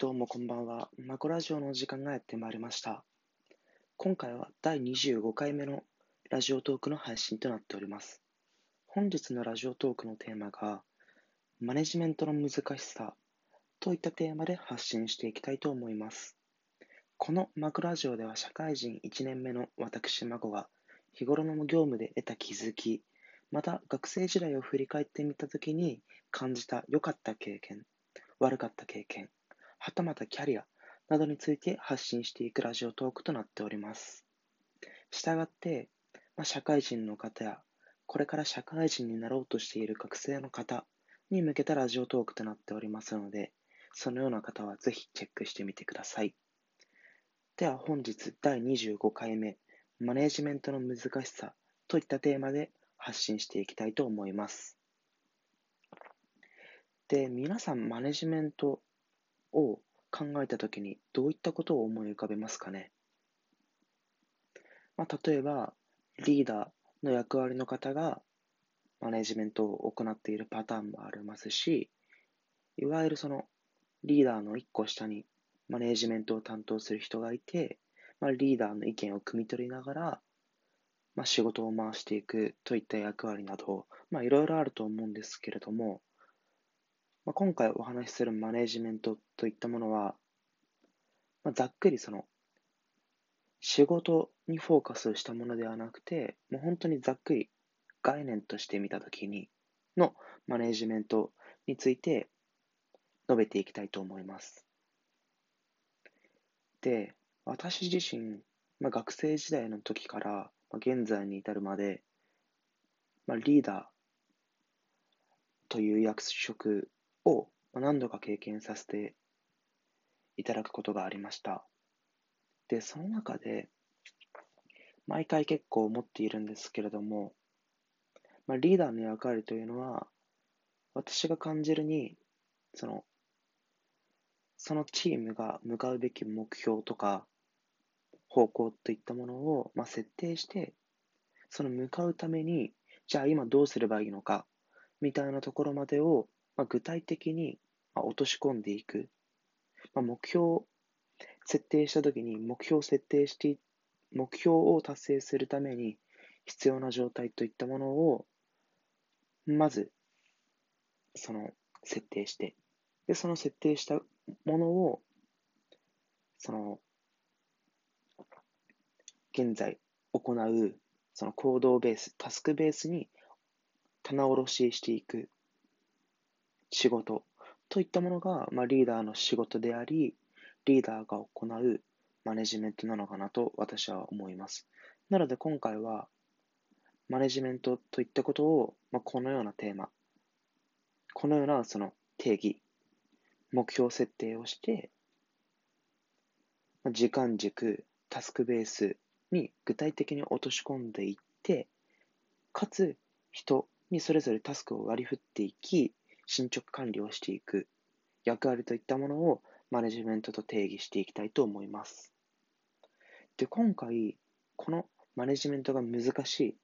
どうもこんばんは。マコラジオの時間がやってまいりました。今回は第25回目のラジオトークの配信となっております。本日のラジオトークのテーマが、マネジメントの難しさといったテーマで発信していきたいと思います。このマクラジオでは社会人1年目の私マコが日頃の業務で得た気づき、また学生時代を振り返ってみたときに感じた良かった経験、悪かった経験、はたまたキャリアなどについて発信していくラジオトークとなっております。したがって、まあ、社会人の方や、これから社会人になろうとしている学生の方に向けたラジオトークとなっておりますので、そのような方はぜひチェックしてみてください。では本日第25回目、マネジメントの難しさといったテーマで発信していきたいと思います。で、皆さんマネジメントを考えたときにどういったことを思い浮かべますかね、まあ、例えば、リーダーの役割の方がマネジメントを行っているパターンもありますし、いわゆるそのリーダーの一個下にマネジメントを担当する人がいて、まあ、リーダーの意見を汲み取りながら、まあ、仕事を回していくといった役割など、まあ、いろいろあると思うんですけれども、まあ、今回お話しするマネジメントといったものは、まあ、ざっくりその仕事にフォーカスしたものではなくて、もう本当にざっくり概念として見たときにのマネジメントについて述べていきたいと思います。で、私自身、まあ、学生時代の時から、まあ、現在に至るまで、まあ、リーダーという役職を何度か経験させていただくことがありました。で、その中で、毎回結構思っているんですけれども、まあ、リーダーの役割というのは、私が感じるに、その、そのチームが向かうべき目標とか、方向といったものを、まあ、設定して、その向かうために、じゃあ今どうすればいいのか、みたいなところまでを、まあ、具体的に、まあ、落とし込んでいく。まあ、目標を設定したときに、目標を設定して、目標を達成するために必要な状態といったものを、まず、その、設定して、で、その設定したものを、その、現在行う、その行動ベース、タスクベースに棚卸ししていく仕事といったものが、まあ、リーダーの仕事であり、リーダーが行うマネジメントなのかなと私は思います。なので今回は、マネジメントといったことを、まあ、このようなテーマ、このようなその定義、目標設定をして、まあ、時間軸、タスクベースに具体的に落とし込んでいって、かつ人にそれぞれタスクを割り振っていき、進捗管理をしていく役割といったものをマネジメントと定義していきたいと思います。で、今回、このマネジメントが難しい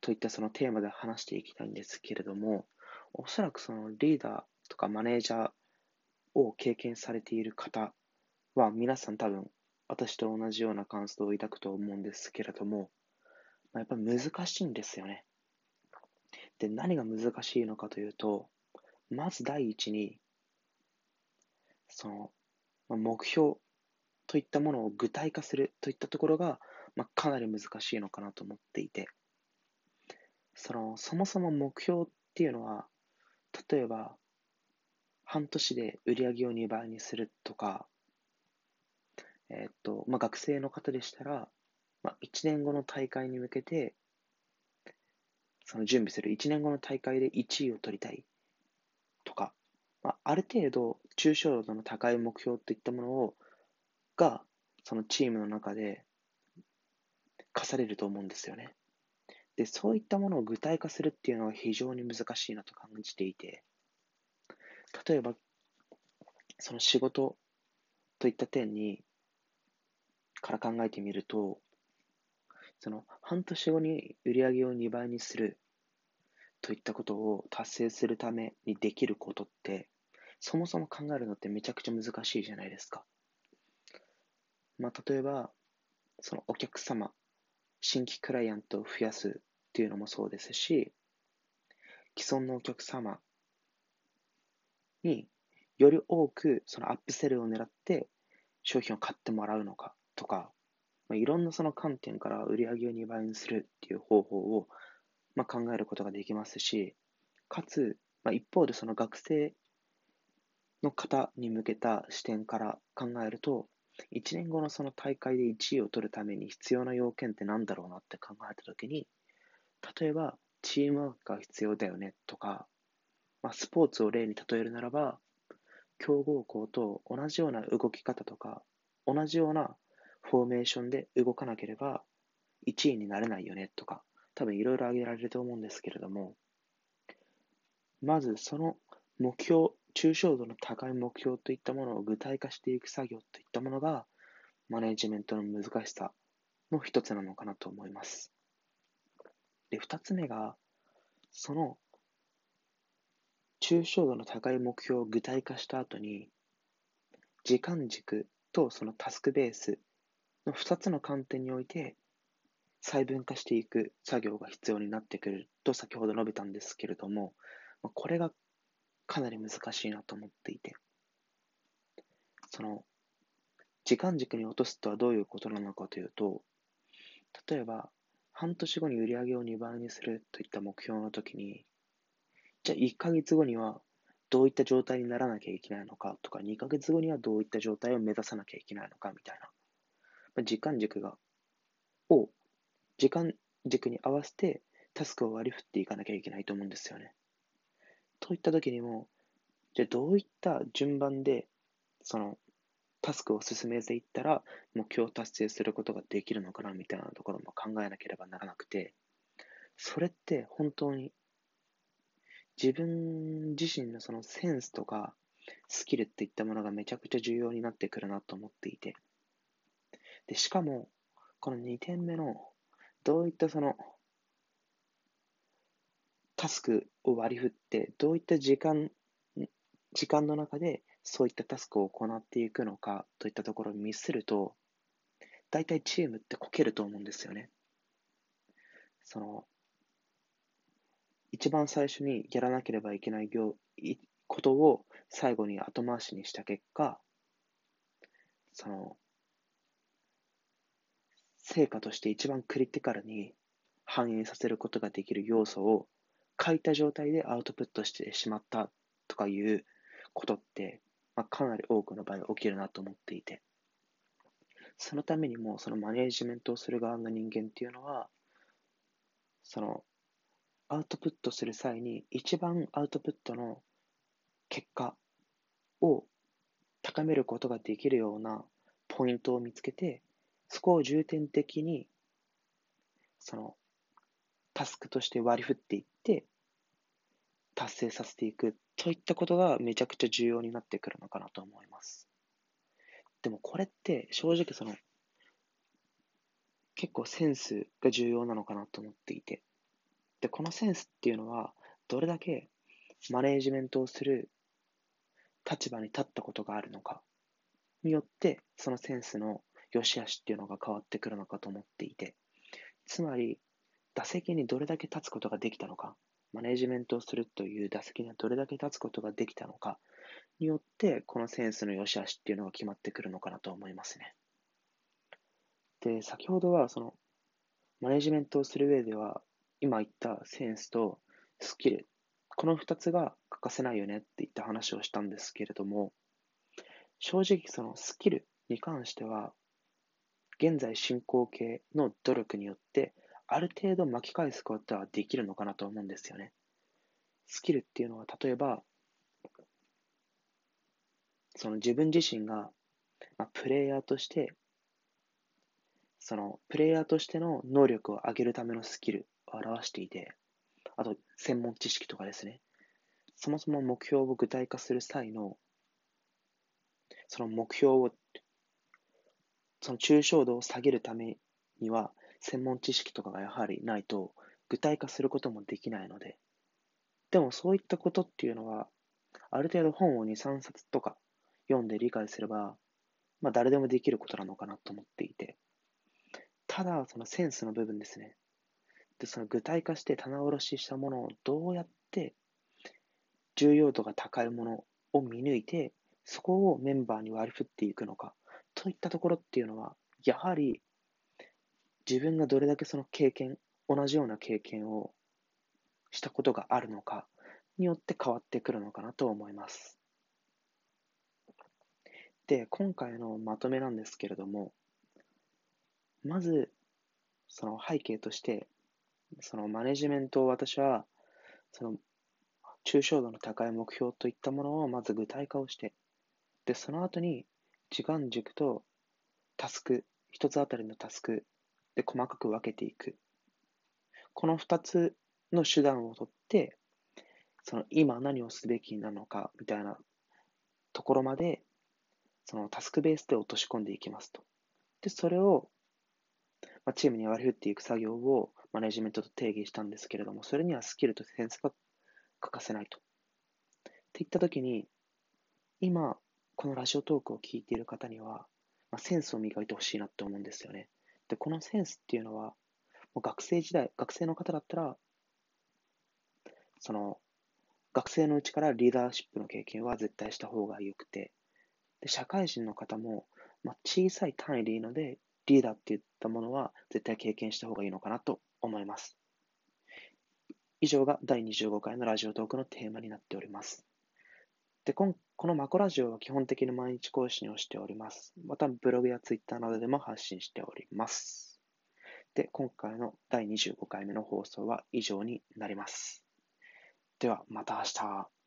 といったそのテーマで話していきたいんですけれども、おそらくそのリーダーとかマネージャーを経験されている方は皆さん多分私と同じような感想を抱くと思うんですけれども、まあ、やっぱ難しいんですよね。で、何が難しいのかというと、まず第一に、その、まあ、目標といったものを具体化するといったところが、まあ、かなり難しいのかなと思っていて、その、そもそも目標っていうのは、例えば、半年で売り上げを2倍にするとか、え、っと、まあ、学生の方でしたら、まあ、1年後の大会に向けて、その準備する1年後の大会で1位を取りたい。とか、まあ、ある程度抽象度の高い目標といったものをがそのチームの中で課されると思うんですよね。で、そういったものを具体化するっていうのは非常に難しいなと感じていて、例えば、その仕事といった点にから考えてみると、その半年後に売り上げを2倍にするといったことを達成するためにできることって、そもそも考えるのってめちゃくちゃ難しいじゃないですか。まあ、例えば、そのお客様、新規クライアントを増やすっていうのもそうですし、既存のお客様により多くそのアップセルを狙って商品を買ってもらうのかとか、まあ、いろんなその観点から売り上げを2倍にするっていう方法を、まあ、考えることができますし、かつ、まあ、一方でその学生の方に向けた視点から考えると、1年後のその大会で1位を取るために必要な要件って何だろうなって考えたときに、例えば、チームワークが必要だよねとか、まあ、スポーツを例に例えるならば、強豪校と同じような動き方とか、同じようなフォーメーションで動かなければ1位になれないよねとか、多分いろいろ挙げられると思うんですけれども、まずその目標、抽象度の高い目標といったものを具体化していく作業といったものが、マネジメントの難しさの一つなのかなと思います。で、二つ目が、その抽象度の高い目標を具体化した後に、時間軸とそのタスクベースの2つの観点において細分化していく作業が必要になってくると先ほど述べたんですけれども、これがかなり難しいなと思っていて、その時間軸に落とすとはどういうことなのかというと、例えば半年後に売り上げを2倍にするといった目標の時に、じゃあ1ヶ月後にはどういった状態にならなきゃいけないのかとか、2ヶ月後にはどういった状態を目指さなきゃいけないのかみたいな。時間軸が、を、時間軸に合わせてタスクを割り振っていかなきゃいけないと思うんですよね。といった時にも、じゃあどういった順番で、その、タスクを進めていったら目標を達成することができるのかなみたいなところも考えなければならなくて、それって本当に自分自身のそのセンスとかスキルっていったものがめちゃくちゃ重要になってくるなと思っていて。で、しかも、この2点目の、どういったその、タスクを割り振って、どういった時間、時間の中でそういったタスクを行っていくのかといったところを見せると、大体チームってこけると思うんですよね。その、一番最初にやらなければいけない業ことを最後に後回しにした結果、その、成果として一番クリティカルに反映させることができる要素を書いた状態でアウトプットしてしまったとかいうことって、まあ、かなり多くの場合起きるなと思っていて、そのためにもそのマネージメントをする側の人間っていうのは、そのアウトプットする際に一番アウトプットの結果を高めることができるようなポイントを見つけて、そこを重点的に、その、タスクとして割り振っていって、達成させていくといったことがめちゃくちゃ重要になってくるのかなと思います。でもこれって正直その、結構センスが重要なのかなと思っていて、で、このセンスっていうのは、どれだけマネージメントをする立場に立ったことがあるのかによって、そのセンスの良し悪しっていうのが変わってくるのかと思っていて、つまり、打席にどれだけ立つことができたのか、マネジメントをするという打席にどれだけ立つことができたのかによって、このセンスの良し悪しっていうのが決まってくるのかなと思いますね。で、先ほどは、その、マネジメントをする上では、今言ったセンスとスキル、この2つが欠かせないよねって言った話をしたんですけれども、正直そのスキルに関しては、現在進行形の努力によって、ある程度巻き返すことはできるのかなと思うんですよね。スキルっていうのは、例えば、その自分自身が、まあ、プレイヤーとしてそのプレイヤーとしての能力を上げるためのスキルを表していて、あと専門知識とかですね。そもそも目標を具体化する際の、その目標を、その抽象度を下げるためには、専門知識とかがやはりないと、具体化することもできないので、でもそういったことっていうのは、ある程度本を2、3冊とか読んで理解すれば、まあ誰でもできることなのかなと思っていて、ただ、そのセンスの部分ですね。で、その具体化して棚卸ししたものをどうやって重要度が高いものを見抜いて、そこをメンバーに割り振っていくのか、といったところっていうのは、やはり自分がどれだけその経験、同じような経験をしたことがあるのかによって変わってくるのかなと思います。で、今回のまとめなんですけれども、まず、その背景として、そのマネジメントを私は、その抽象度の高い目標といったものをまず具体化をして、で、その後に時間軸とタスク、一つあたりのタスクで細かく分けていく。この二つの手段をとって、その今何をすべきなのかみたいなところまで、そのタスクベースで落とし込んでいきますと。で、それを、まあ、チームに割り振っていく作業をマネジメントと定義したんですけれども、それにはスキルとセンスが欠かせないと。っていったときに、今、このラジオトークを聞いている方には、まあ、センスを磨いてほしいなって思うんですよね。で、このセンスっていうのは、もう学生時代、学生の方だったら、その、学生のうちからリーダーシップの経験は絶対した方が良くて、で、社会人の方も、まあ、小さい単位でいいので、リーダーっていったものは絶対経験した方がいいのかなと思います。以上が第25回のラジオトークのテーマになっております。で、このマコラジオは基本的に毎日更新をしております。また、ブログやツイッターなどでも発信しております。で、今回の第25回目の放送は以上になります。では、また明日。